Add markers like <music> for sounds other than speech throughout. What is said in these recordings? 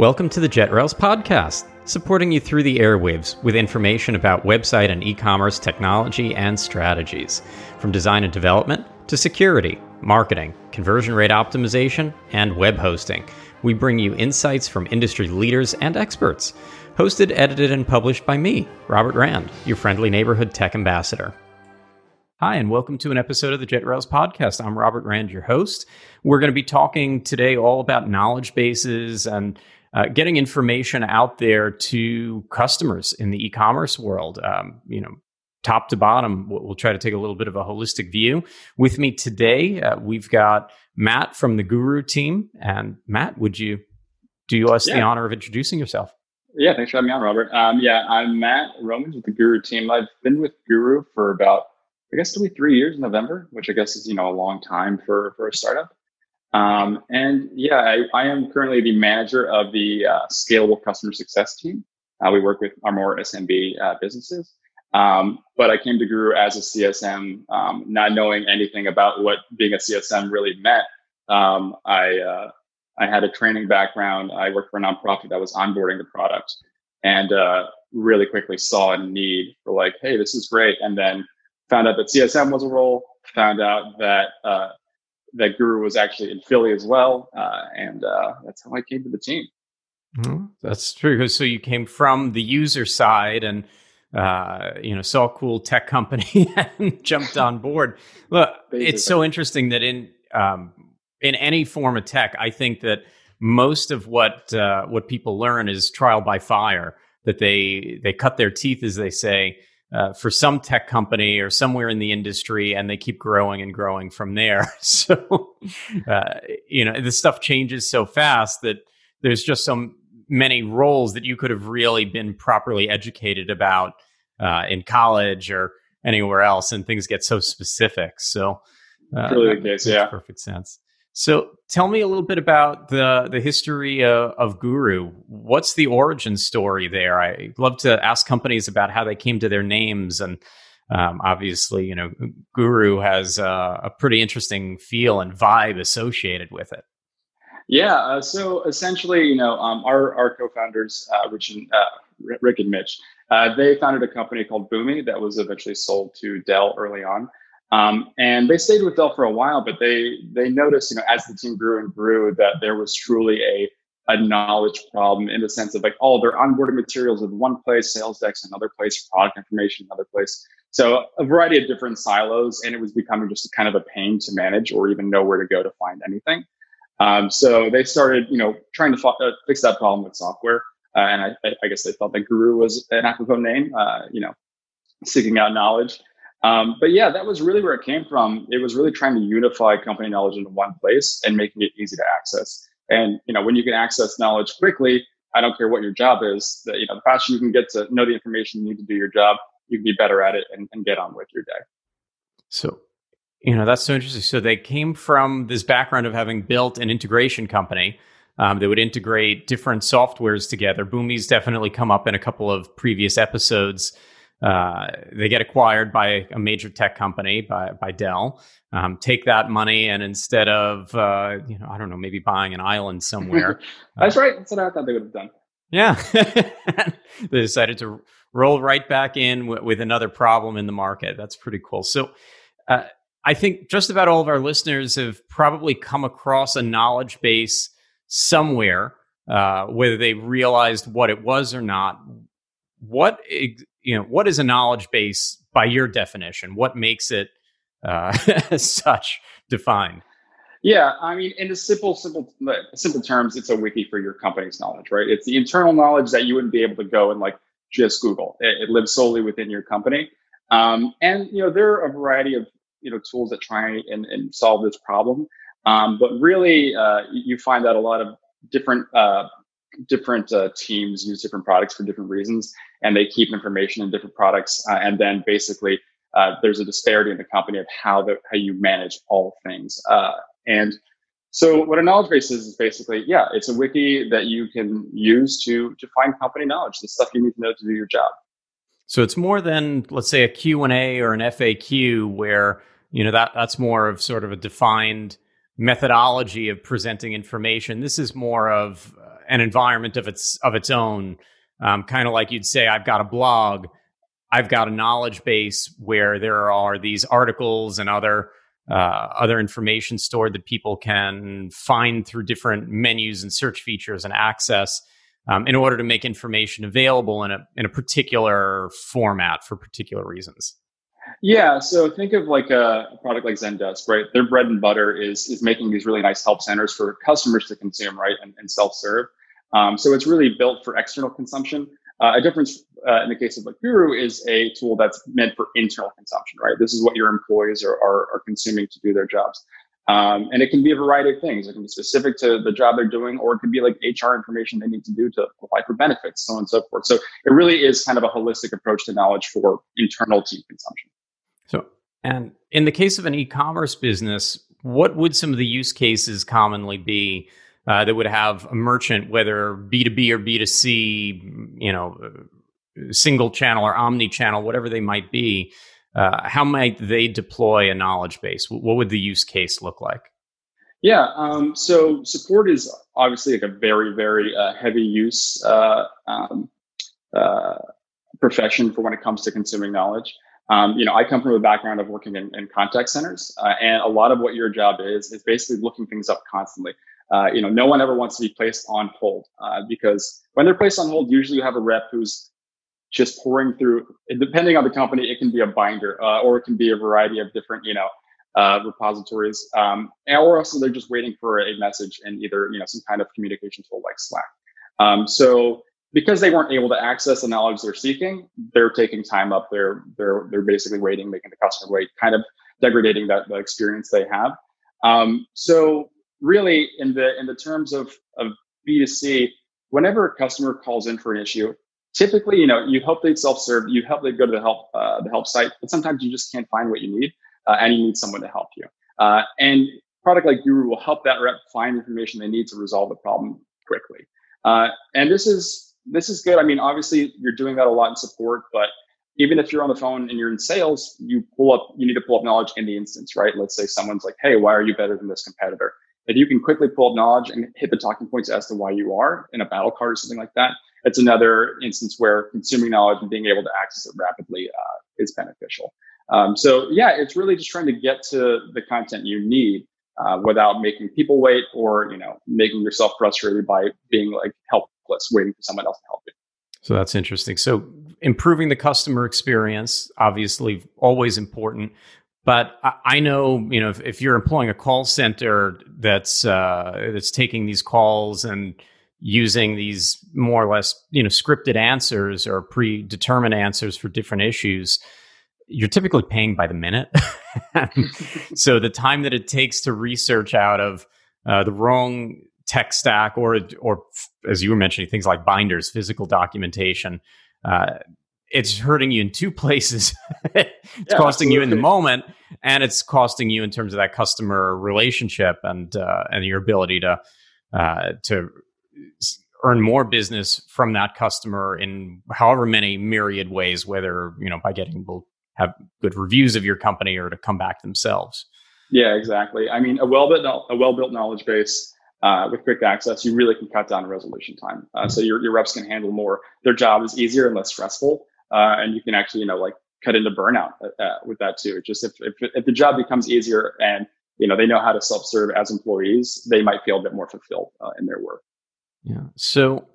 Welcome to the JetRails podcast, supporting you through the airwaves with information about website and e commerce technology and strategies, from design and development to security, marketing, conversion rate optimization, and web hosting. We bring you insights from industry leaders and experts. Hosted, edited, and published by me, Robert Rand, your friendly neighborhood tech ambassador. Hi, and welcome to an episode of the JetRails podcast. I'm Robert Rand, your host. We're going to be talking today all about knowledge bases and uh, getting information out there to customers in the e-commerce world. Um, you know, top to bottom. We'll, we'll, try to take a little bit of a holistic view. With me today, uh, we've got Matt from the Guru team. And Matt, would you do us yeah. the honor of introducing yourself? Yeah, thanks for having me on, Robert. Um, yeah, I'm Matt Romans with the Guru team. I've been with Guru for about I guess it'll be three years in November, which I guess is you know a long time for for a startup. Um, and yeah, I, I, am currently the manager of the uh, scalable customer success team. Uh, we work with our more SMB uh, businesses. Um, but I came to Guru as a CSM, um, not knowing anything about what being a CSM really meant. Um, I uh, I had a training background. I worked for a nonprofit that was onboarding the product, and uh, really quickly saw a need for like, hey, this is great, and then found out that CSM was a role, found out that uh, that Guru was actually in Philly as well, uh, and uh, that's how I came to the team. Mm-hmm. That's true. So you came from the user side and uh, you know saw a cool tech company <laughs> and jumped on board. Look, it's so interesting that in um, in any form of tech, I think that most of what uh, what people learn is trial by fire. That they they cut their teeth, as they say, uh, for some tech company or somewhere in the industry, and they keep growing and growing from there. <laughs> So, uh, you know, this stuff changes so fast that there's just so many roles that you could have really been properly educated about uh, in college or anywhere else, and things get so specific. So, uh, really the case, yeah, perfect sense. So tell me a little bit about the the history of, of Guru. What's the origin story there? I love to ask companies about how they came to their names, and um, obviously, you know, Guru has uh, a pretty interesting feel and vibe associated with it. Yeah. Uh, so essentially, you know, um, our our co-founders, uh, Rich and uh, Rick and Mitch, uh, they founded a company called Boomi that was eventually sold to Dell early on. Um, and they stayed with Dell for a while, but they they noticed, you know, as the team grew and grew, that there was truly a a knowledge problem in the sense of like, oh, their onboarding materials in one place, sales decks another place, product information another place. So a variety of different silos, and it was becoming just kind of a pain to manage or even know where to go to find anything. Um, so they started, you know, trying to f- uh, fix that problem with software. Uh, and I, I, guess they felt that Guru was an apropos name, uh, you know, seeking out knowledge. Um, but yeah, that was really where it came from. It was really trying to unify company knowledge into one place and making it easy to access. And you know, when you can access knowledge quickly, I don't care what your job is. That you know, the faster you can get to know the information you need to do your job, you can be better at it and, and get on with your day. So, you know, that's so interesting. So they came from this background of having built an integration company. Um, they would integrate different softwares together. Boomi's definitely come up in a couple of previous episodes uh, they get acquired by a major tech company by by Dell. Um, take that money and instead of uh, you know I don't know maybe buying an island somewhere. <laughs> That's uh, right. That's what I thought they would have done. Yeah, <laughs> they decided to roll right back in w- with another problem in the market. That's pretty cool. So. Uh, I think just about all of our listeners have probably come across a knowledge base somewhere, uh, whether they realized what it was or not. What you know, what is a knowledge base by your definition? What makes it uh, <laughs> such defined? Yeah, I mean, in the simple, simple, simple terms, it's a wiki for your company's knowledge, right? It's the internal knowledge that you wouldn't be able to go and like just Google. It, it lives solely within your company, um, and you know there are a variety of you know tools that try and, and solve this problem. Um, but really, uh, you find that a lot of different uh, different uh, teams use different products for different reasons, and they keep information in different products. Uh, and then basically, uh, there's a disparity in the company of how the how you manage all things. Uh, and so, what a knowledge base is is basically, yeah, it's a wiki that you can use to to find company knowledge, the stuff you need to know to do your job. So it's more than let's say a Q and A or an FAQ, where you know that that's more of sort of a defined methodology of presenting information. This is more of an environment of its of its own. Um, kind of like you'd say, I've got a blog, I've got a knowledge base where there are these articles and other uh, other information stored that people can find through different menus and search features and access um, in order to make information available in a in a particular format for particular reasons. Yeah, so think of like a, product like Zendesk, right? Their bread and butter is is making these really nice help centers for customers to consume, right, and, and self serve. Um, so it's really built for external consumption. Uh, a difference uh, in the case of like Guru is a tool that's meant for internal consumption, right? This is what your employees are, are, are consuming to do their jobs. Um, and it can be a variety of things. It can be specific to the job they're doing, or it could be like HR information they need to do to apply for benefits, so on and so forth. So it really is kind of a holistic approach to knowledge for internal team consumption. So, and in the case of an e-commerce business, what would some of the use cases commonly be uh, that would have a merchant, whether B2B or B2C, you know, single channel or omni channel, whatever they might be, uh, how might they deploy a knowledge base? What would the use case look like? Yeah, um, so support is obviously like a very, very uh, heavy use uh, um, uh, profession for when it comes to consuming knowledge. Um, you know, I come from a background of working in, in contact centers, uh, and a lot of what your job is is basically looking things up constantly. Uh, you know, no one ever wants to be placed on hold because when they're placed on hold, usually you have a rep who's just pouring through, depending on the company, it can be a binder uh, or it can be a variety of different, you know, uh, repositories. Um, or also they're just waiting for a message in either, you know, some kind of communication tool like Slack. Um, so because they weren't able to access the knowledge they're seeking, they're taking time up. They're they're they're basically waiting, making the customer wait, kind of degrading that the experience they have. Um, so really, in the in the terms of of B2C, whenever a customer calls in for an issue, typically, you know, you help they self-serve, you help they go to the help uh, the help site, but sometimes you just can't find what you need, uh, and you need someone to help you. Uh, and product like Guru will help that rep find information they need to resolve the problem quickly. Uh, and this is this is good. I mean, obviously, you're doing that a lot in support, but even if you're on the phone and you're in sales, you pull up, you need to pull up knowledge in the instance, right? Let's say someone's like, "Hey, why are you better than this competitor?" If you can quickly pull up knowledge and hit the talking points as to why you are in a battle card or something like that, it's another instance where consuming knowledge and being able to access it rapidly uh, is beneficial. Um, so yeah, it's really just trying to get to the content you need uh, without making people wait or you know making yourself frustrated by being like helpless, waiting for someone else to help you. So that's interesting. So improving the customer experience, obviously, always important. But I know, you know, if, if you're employing a call center that's uh, that's taking these calls and using these more or less you know scripted answers or predetermined answers for different issues you're typically paying by the minute. <laughs> So the time that it takes to research out of uh, the wrong tech stack or or as you were mentioning things like binders physical documentation uh, it's hurting you in two places <laughs> it's yeah, costing absolutely. you in the moment and it's costing you in terms of that customer relationship and uh, and your ability to uh, to earn more business from that customer in however many myriad ways, whether you know by getting people have good reviews of your company or to come back themselves. Yeah, exactly. I mean, a well built a well built knowledge base uh, with quick access, you really can cut down resolution time. Uh, so your your reps can handle more. Their job is easier and less stressful, uh, and you can actually you know like cut into burnout uh, uh, with that too. Just if, if if the job becomes easier and you know they know how to self serve as employees, they might feel a bit more fulfilled uh, in their work. Yeah. So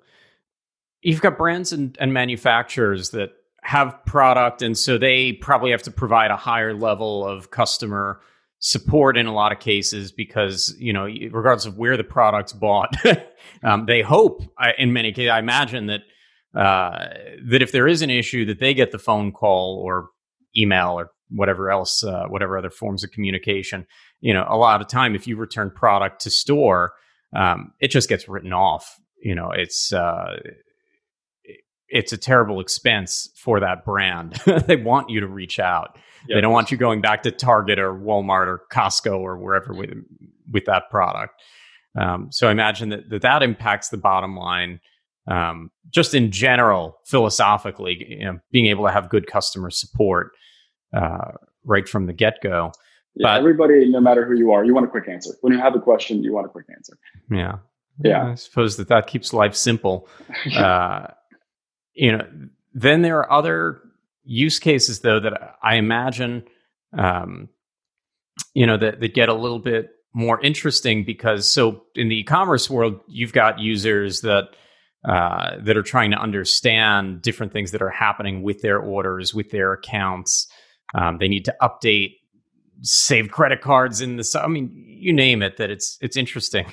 you've got brands and, and manufacturers that have product, and so they probably have to provide a higher level of customer support in a lot of cases because you know regardless of where the product's bought <laughs> um, they hope in many cases i imagine that uh, that if there is an issue that they get the phone call or email or whatever else uh, whatever other forms of communication you know a lot of time if you return product to store um, it just gets written off. You know, it's uh, it's a terrible expense for that brand. <laughs> they want you to reach out. Yep. They don't want you going back to Target or Walmart or Costco or wherever with with that product. Um, so I imagine that, that that impacts the bottom line. Um, just in general, philosophically, you know, being able to have good customer support uh, right from the get go. Yeah, but everybody, no matter who you are, you want a quick answer. When you have a question, you want a quick answer. Yeah. Yeah, I suppose that that keeps life simple. <laughs> uh, you know, then there are other use cases though that I imagine, um, you know, that that get a little bit more interesting because so in the e-commerce world, you've got users that uh, that are trying to understand different things that are happening with their orders, with their accounts. Um, they need to update saved credit cards in the. I mean, you name it. That it's it's interesting.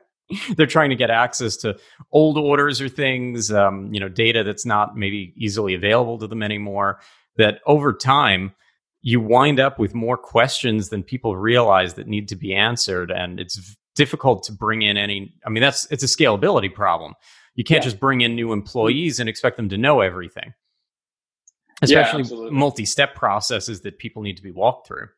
<laughs> They're trying to get access to old orders or things, um, you know, data that's not maybe easily available to them anymore. That over time, you wind up with more questions than people realize that need to be answered, and it's difficult to bring in any. I mean, that's it's a scalability problem you can't yeah. just bring in new employees and expect them to know everything, especially yeah, multi step processes that people need to be walked through.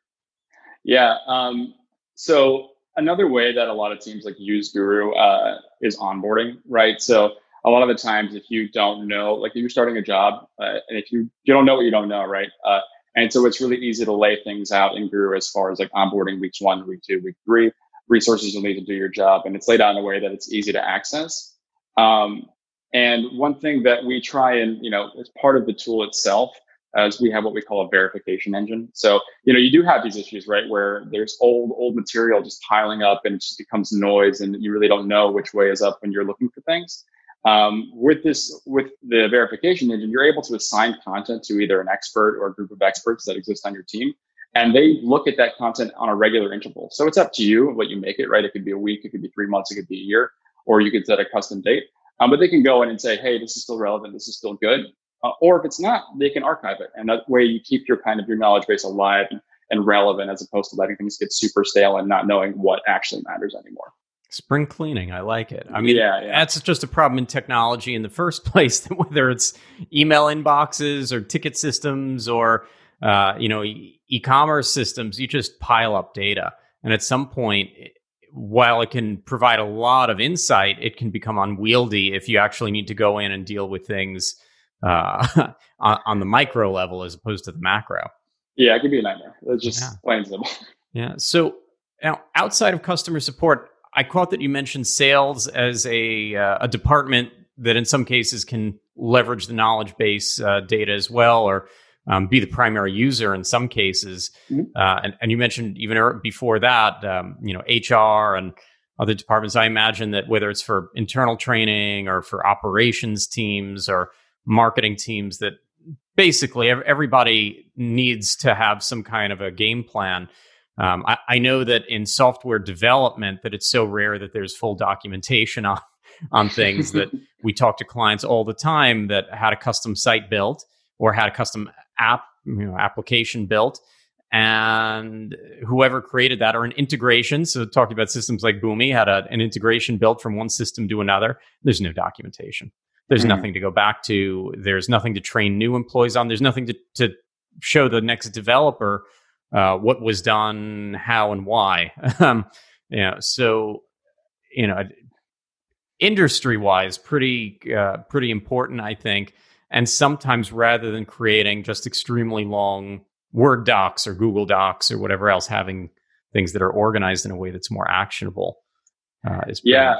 Yeah. Um, so, another way that a lot of teams like use Guru uh, is onboarding, right? So, a lot of the times, if you don't know, like if you're starting a job, uh, and if you you don't know what you don't know, right? Uh, and so it's really easy to lay things out in Guru as far as like onboarding weeks one, week two, week three, resources you'll need to do your job, and it's laid out in a way that it's easy to access. Um, and one thing that we try and, you know, as part of the tool itself, as we have what we call a verification engine. So, you know, you do have these issues, right, where there's old, old material just piling up and it just becomes noise and you really don't know which way is up when you're looking for things. Um, with this, with the verification engine, you're able to assign content to either an expert or a group of experts that exist on your team. And they look at that content on a regular interval. So it's up to you what you make it, right? It could be a week, it could be three months, it could be a year or you could set a custom date. Um, but they can go in and say, hey, this is still relevant, this is still good. Uh, or if it's not, they can archive it. And that way you keep your kind of your knowledge base alive and, and relevant as opposed to letting things get super stale and not knowing what actually matters anymore. Spring cleaning, I like it. I mean, yeah, yeah, that's just a problem in technology in the first <laughs> place. Whether it's email inboxes or ticket systems or uh, you know e- e-commerce systems, you just pile up data, and at some point, while it can provide a lot of insight, it can become unwieldy if you actually need to go in and deal with things uh, <laughs> on, the micro level as opposed to the macro. Yeah, it can be a nightmare. It's just yeah. plain simple. <laughs> Yeah. So now, outside of customer support, I caught that you mentioned sales as a uh, a department that in some cases can leverage the knowledge base uh, data as well, or um, be the primary user in some cases. Mm-hmm. Uh, and, and, you mentioned even er, before that, um, you know, HR and other departments. I imagine that whether it's for internal training or for operations teams or marketing teams, that basically everybody needs to have some kind of a game plan. Um, I, I, know that in software development, that it's so rare that there's full documentation on on things <laughs> that we talk to clients all the time that had a custom site built or had a custom app you know, application built and whoever created that or an integration. So talking about systems like boomi had a, an integration built from one system to another there's no documentation. There's mm. nothing to go back to. There's nothing to train new employees on. There's nothing to, to show the next developer uh, what was done how and why. <laughs> Um, you know so you know industry wise pretty uh, pretty important i think and sometimes rather than creating just extremely long Word docs or Google Docs or whatever else, having things that are organized in a way that's more actionable uh, is yeah.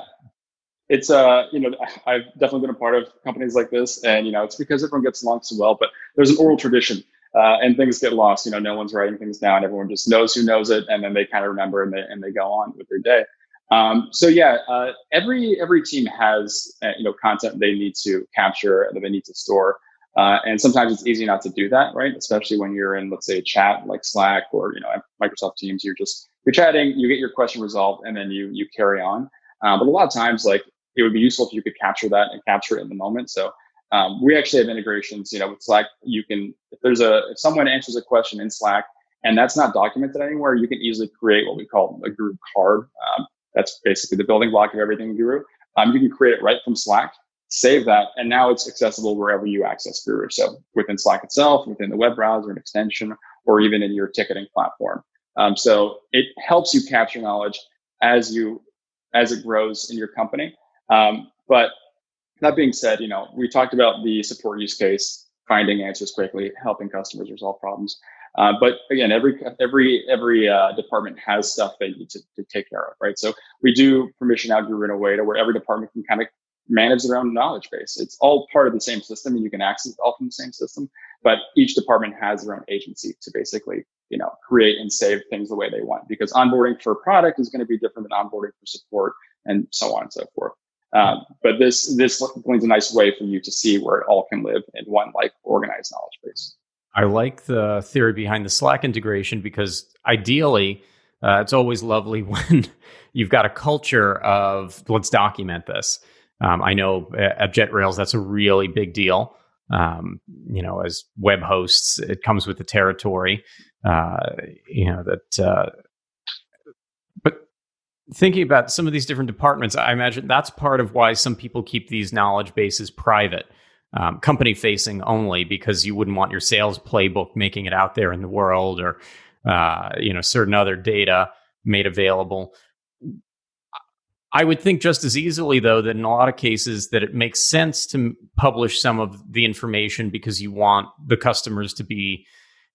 It's uh, you know, I've definitely been a part of companies like this, and you know, it's because everyone gets along so well. But there's an oral tradition, uh, and things get lost. You know, no one's writing things down. Everyone just knows who knows it, and then they kind of remember and they and they go on with their day. Um, so yeah, uh, every every team has uh, you know content they need to capture that they need to store, uh, and sometimes it's easy not to do that, right? Especially when you're in let's say a chat like Slack or you know Microsoft Teams, you're just you're chatting, you get your question resolved, and then you you carry on. Uh, but a lot of times, like it would be useful if you could capture that and capture it in the moment. So um, we actually have integrations, you know, with Slack. You can if there's a if someone answers a question in Slack and that's not documented anywhere, you can easily create what we call a Guru card. Um, that's basically the building block of everything Guru. Um, you can create it right from Slack, save that, and now it's accessible wherever you access Guru. So within Slack itself, within the web browser, an extension, or even in your ticketing platform. Um, so it helps you capture knowledge as you as it grows in your company. Um, but that being said, you know we talked about the support use case, finding answers quickly, helping customers resolve problems. Uh, but again, every every every uh, department has stuff they need to, to take care of, right? So we do permission Guru in a way to where every department can kind of manage their own knowledge base. It's all part of the same system, and you can access it all from the same system. But each department has their own agency to basically, you know, create and save things the way they want. Because onboarding for a product is going to be different than onboarding for support, and so on and so forth. Um, but this this brings a nice way for you to see where it all can live in one like organized knowledge base. I like the theory behind the Slack integration because ideally, uh, it's always lovely <laughs> when you've got a culture of let's document this. Um, I know at JetRails that's a really big deal. Um, you know, as web hosts, it comes with the territory. Uh, you know that, uh, but thinking about some of these different departments, I imagine that's part of why some people keep these knowledge bases private, um, company facing only, because you wouldn't want your sales playbook making it out there in the world, or uh, you know, certain other data made available. I would think just as easily, though, that in a lot of cases that it makes sense to publish some of the information because you want the customers to be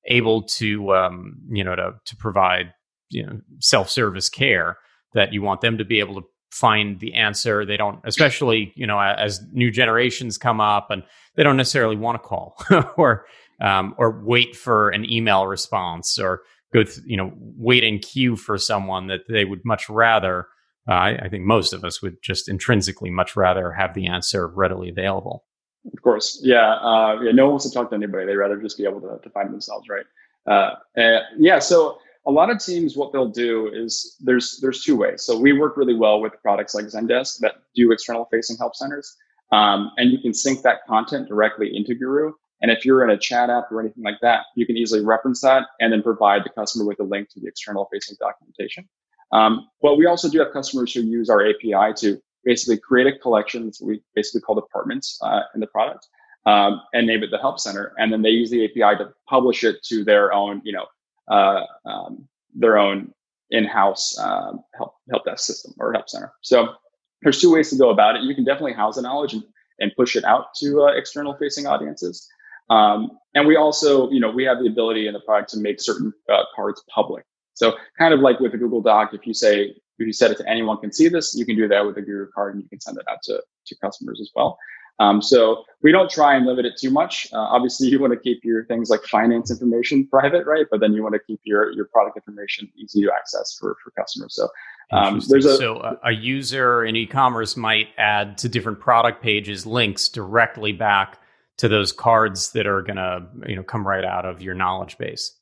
able to, um, you know, to to provide you know self service care. That you want them to be able to find the answer. They don't, especially you know, as new generations come up and they don't necessarily want to call <laughs> or um, or wait for an email response or go, th- you know, wait in queue for someone that they would much rather uh, I, I, think most of us would just intrinsically much rather have the answer readily available. Of course, yeah, uh, yeah. No one wants to talk to anybody; they'd rather just be able to, to find themselves, right? Uh, yeah. So a lot of teams, what they'll do is there's there's two ways. So we work really well with products like Zendesk that do external facing help centers, um, and you can sync that content directly into Guru. And if you're in a chat app or anything like that, you can easily reference that and then provide the customer with a link to the external facing documentation. Um, but we also do have customers who use our API to basically create a collection that we basically call departments uh, in the product um, and name it the help center. And then they use the API to publish it to their own, you know, uh, um, their own in-house um, help help desk system or help center. So there's two ways to go about it. You can definitely house the knowledge and, and push it out to uh, external facing audiences. Um, and we also, you know, we have the ability in the product to make certain uh, cards public. So kind of like with a Google Doc, if you say, if you set it to anyone can see this, you can do that with a Guru card and you can send it out to, to customers as well. Um, so we don't try and limit it too much. Uh, obviously, you want to keep your things like finance information private, right? But then you want to keep your your product information easy to access for for customers. So um, there's a so a user in e-commerce might add to different product pages links directly back to those cards that are going to you know come right out of your knowledge base.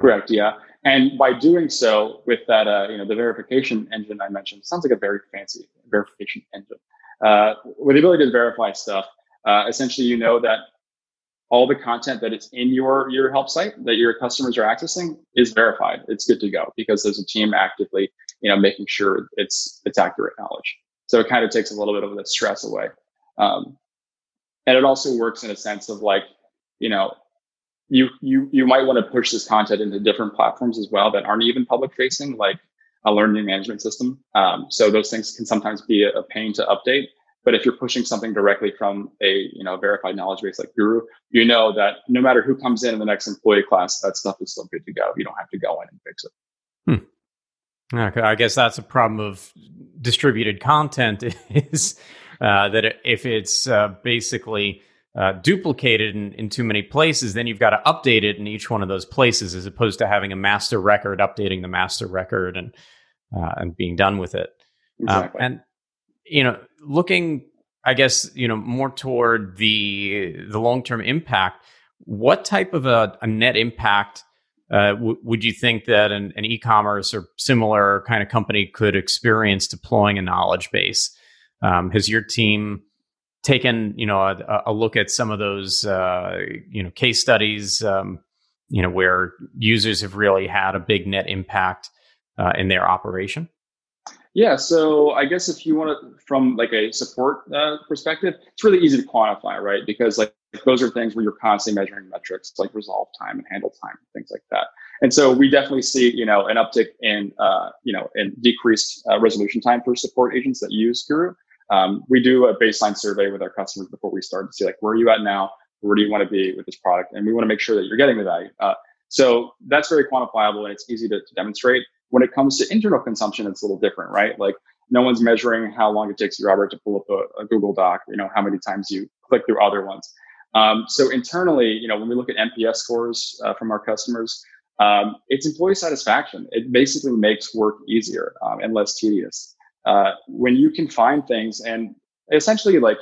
Correct. Yeah. And by doing so with that, uh, you know, the verification engine I mentioned sounds like a very fancy verification engine. Uh, with the ability to verify stuff, uh, essentially, you know that all the content that is in your your help site that your customers are accessing is verified. It's good to go because there's a team actively, you know, making sure it's it's accurate knowledge. So it kind of takes a little bit of the stress away. Um, and it also works in a sense of like, you know, you you you might want to push this content into different platforms as well that aren't even public facing, like a learning management system. Um, so those things can sometimes be a, pain to update. But if you're pushing something directly from a you know verified knowledge base like Guru, you know that no matter who comes in in the next employee class, that stuff is still good to go. You don't have to go in and fix it. Hmm. Okay, I guess that's a problem of distributed content <laughs> is uh, that if it's uh, basically uh, duplicated in, in too many places, then you've got to update it in each one of those places, as opposed to having a master record, updating the master record, and uh, and being done with it. Um, exactly. Um, and you know, looking, I guess you know more toward the the long term impact. What type of a, a net impact uh, w- would you think that an, an e-commerce or similar kind of company could experience deploying a knowledge base? Um, has your team taken you know a, a look at some of those uh, you know case studies um, you know where users have really had a big net impact uh, in their operation? Yeah so i guess if you want to from like a support uh, perspective it's really easy to quantify right? Because like those are things where you're constantly measuring metrics like resolve time and handle time things like that. And so we definitely see you know an uptick in uh, you know in decreased uh, resolution time for support agents that use guru um, we do a baseline survey with our customers before we start to see like where are you at now where do you want to be with this product and we want to make sure that you're getting the value uh, So that's very quantifiable and it's easy to, to demonstrate. When it comes to internal consumption, it's a little different, right? Like no one's measuring how long it takes you, Robert, to pull up a, a Google Doc, you know, how many times you click through other ones. Um, so internally, you know, when we look at NPS scores uh, from our customers, um, it's employee satisfaction. It basically makes work easier um, and less tedious. Uh, when you can find things and essentially like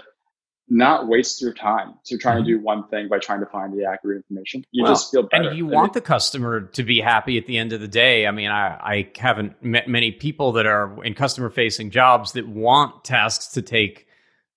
not waste your time to try mm-hmm. to do one thing by trying to find the accurate information. You well, just feel better. And you want it, the customer to be happy at the end of the day. I mean, I, I haven't met many people that are in customer facing jobs that want tasks to take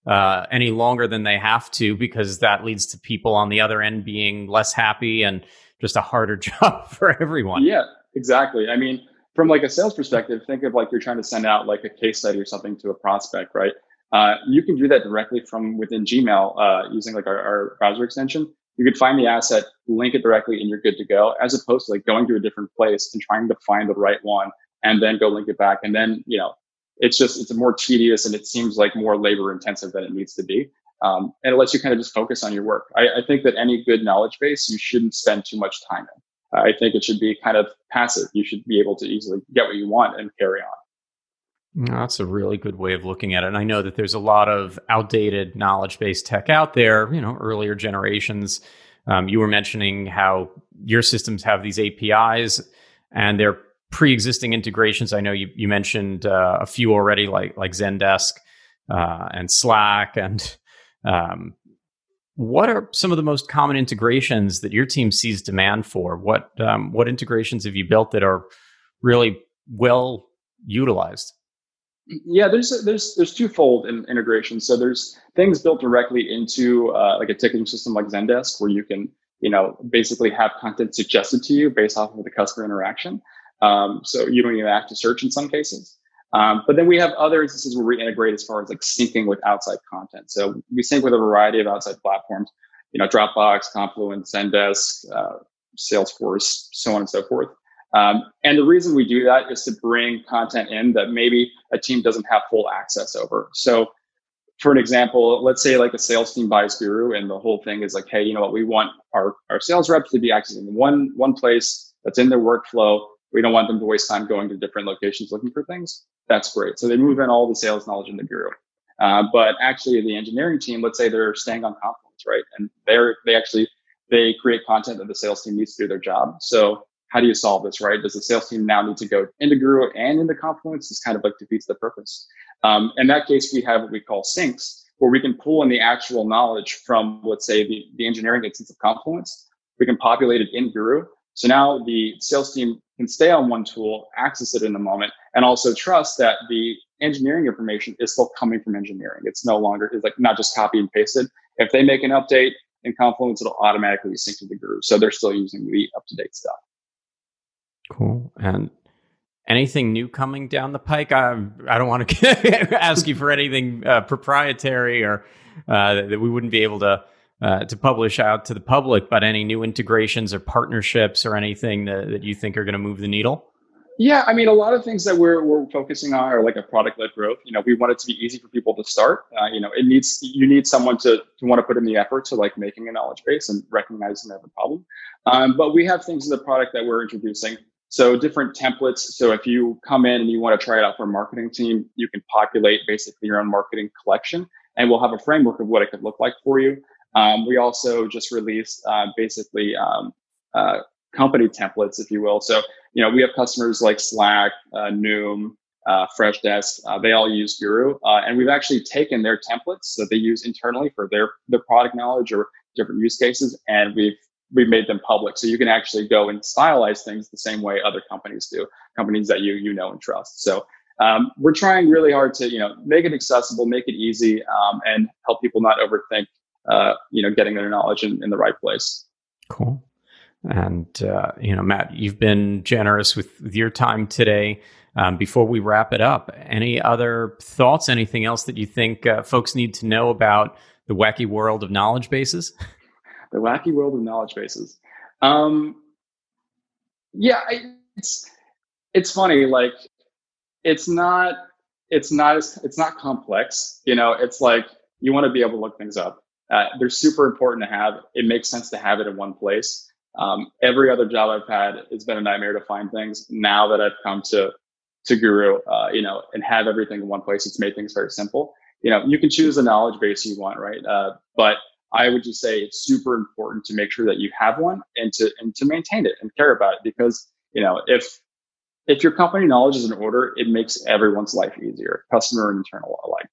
uh, any longer than they have to because that leads to people on the other end being less happy and just a harder <laughs> job for everyone. Yeah, exactly. I mean, from like a sales perspective, think of like you're trying to send out like a case study or something to a prospect, right? Uh, you can do that directly from within Gmail uh, using like our, our, browser extension. You could find the asset, link it directly, and you're good to go. As opposed to like going to a different place and trying to find the right one and then go link it back. And then you know, it's just it's more tedious and it seems like more labor intensive than it needs to be. Um, and it lets you kind of just focus on your work. I, I think that any good knowledge base you shouldn't spend too much time in. I think it should be kind of passive. You should be able to easily get what you want and carry on. That's a really good way of looking at it. And I know that there's a lot of outdated knowledge based tech out there, you know, earlier generations. Um, you were mentioning how your systems have these APIs and they're pre existing integrations. I know you, you mentioned uh, a few already, like, like Zendesk uh, and Slack. And um, what are some of the most common integrations that your team sees demand for? What, um, what integrations have you built that are really well utilized? Yeah, there's there's there's twofold in integration. So there's things built directly into uh, like a ticketing system like Zendesk, where you can you know basically have content suggested to you based off of the customer interaction. Um, so you don't even have to search in some cases. Um, but then we have other instances where we integrate as far as like syncing with outside content. So we sync with a variety of outside platforms, you know, Dropbox, Confluence, Zendesk, uh, Salesforce, so on and so forth. Um, and the reason we do that is to bring content in that maybe a team doesn't have full access over. So, for an example, let's say like a sales team buys Guru, and the whole thing is like, hey, you know what? We want our our sales reps to be accessing one one place that's in their workflow. We don't want them to waste time going to different locations looking for things. That's great. So they move in all the sales knowledge in the Guru. Uh, but actually, the engineering team, let's say they're staying on Confluence, right? And they're they actually they create content that the sales team needs to do their job. So how do you solve this, right? Does the sales team now need to go into Guru and into Confluence? This kind of like defeats the purpose. Um, in that case, we have what we call syncs, where we can pull in the actual knowledge from, let's say, the, the engineering instance of Confluence. We can populate it in Guru. So now the sales team can stay on one tool, access it in the moment, and also trust that the engineering information is still coming from engineering. It's no longer it's like not just copy and pasted. If they make an update in Confluence, it'll automatically sync to the Guru. So they're still using the up to date stuff. Cool. And anything new coming down the pike? I, I don't want to <laughs> ask you for anything uh, proprietary or uh, that we wouldn't be able to uh, to publish out to the public, but any new integrations or partnerships or anything that, that you think are going to move the needle? Yeah, I mean, a lot of things that we're we're focusing on are like a product led growth. You know, we want it to be easy for people to start. Uh, you know, it needs you need someone to to want to put in the effort to like making a knowledge base and recognizing they have a problem. Um, but we have things in the product that we're introducing so different templates. So if you come in and you want to try it out for a marketing team, you can populate basically your own marketing collection and we'll have a framework of what it could look like for you. Um, we also just released uh, basically um, uh, company templates, if you will. So, you know, we have customers like Slack, uh, Noom, uh, Freshdesk. Uh, they all use Guru, uh, and we've actually taken their templates that they use internally for their their product knowledge or different use cases, and we've we've made them public. So you can actually go and stylize things the same way other companies do, companies that you you know and trust. So um, we're trying really hard to you know make it accessible, make it easy, um, and help people not overthink uh, you know getting their knowledge in, in the right place. Cool. And uh, you know, Matt, you've been generous with, with your time today. Um, before we wrap it up, any other thoughts? Anything else that you think uh, folks need to know about the wacky world of knowledge bases? <laughs> the wacky world of knowledge bases. Um, yeah, it's it's funny. Like it's not it's not as it's not complex. You know, it's like you want to be able to look things up. Uh, they're super important to have. It makes sense to have it in one place. Um, every other job I've had, it's been a nightmare to find things. Now that I've come to to Guru, uh, you know, and have everything in one place, it's made things very simple. You know, you can choose the knowledge base you want, right? Uh, but I would just say it's super important to make sure that you have one and to and to maintain it and care about it because you know if if your company knowledge is in order, it makes everyone's life easier, customer and internal alike.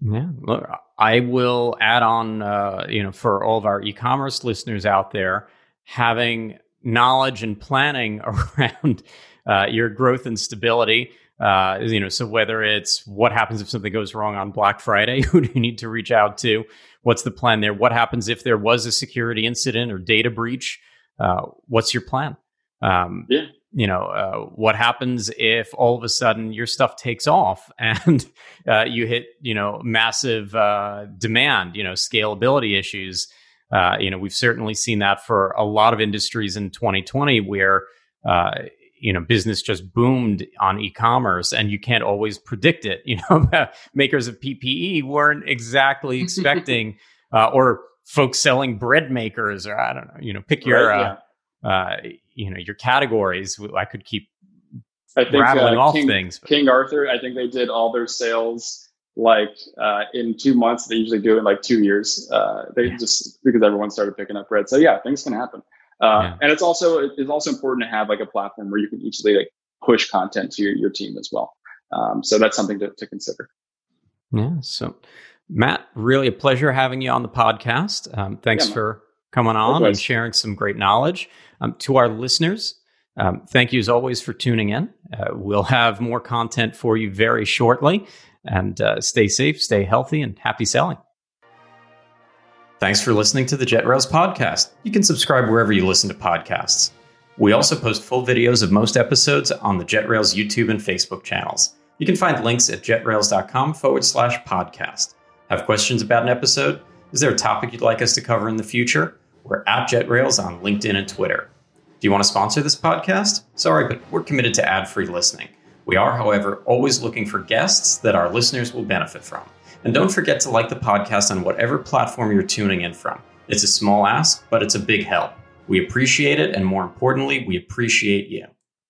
Yeah, look, I will add on, uh, you know, for all of our e-commerce listeners out there, having knowledge and planning <laughs> around uh, your growth and stability. Uh, you know, so whether it's what happens if something goes wrong on Black Friday, <laughs> who do you need to reach out to? What's the plan there? What happens if there was a security incident or data breach? Uh, what's your plan? Um, yeah you know, uh, what happens if all of a sudden your stuff takes off <laughs> and uh, you hit, you know, massive uh, demand, you know, scalability issues. Uh, you know, we've certainly seen that for a lot of industries in 2020 where, uh, you know, business just boomed on e-commerce and you can't always predict it. <laughs> You know, makers of PPE weren't exactly <laughs> expecting, uh, or folks selling bread makers, or I don't know, you know, pick your, right, yeah you know your categories. I could keep I think, rattling uh, off King, things. But. King Arthur, I think they did all their sales like uh, in two months. They usually do it in like two years. Uh, they yeah. just because everyone started picking up bread. So yeah, things can happen. Uh, yeah. And it's also it's also important to have like a platform where you can easily like push content to your, your team as well. Um, so that's something to, to consider. Yeah. So Matt, really a pleasure having you on the podcast. Um, thanks yeah, for coming on Likewise. and sharing some great knowledge. Um, to our listeners, um, thank you as always for tuning in. Uh, we'll have more content for you very shortly. And uh, stay safe, stay healthy, and happy selling. Thanks for listening to the JetRails podcast. You can subscribe wherever you listen to podcasts. We also post full videos of most episodes on the JetRails YouTube and Facebook channels. You can find links at jetrails.com forward slash podcast. Have questions about an episode? Is there a topic you'd like us to cover in the future? We're at JetRails on LinkedIn and Twitter. Do you want to sponsor this podcast? Sorry, but we're committed to ad free listening. We are, however, always looking for guests that our listeners will benefit from. And don't forget to like the podcast on whatever platform you're tuning in from. It's a small ask, but it's a big help. We appreciate it, and more importantly, we appreciate you.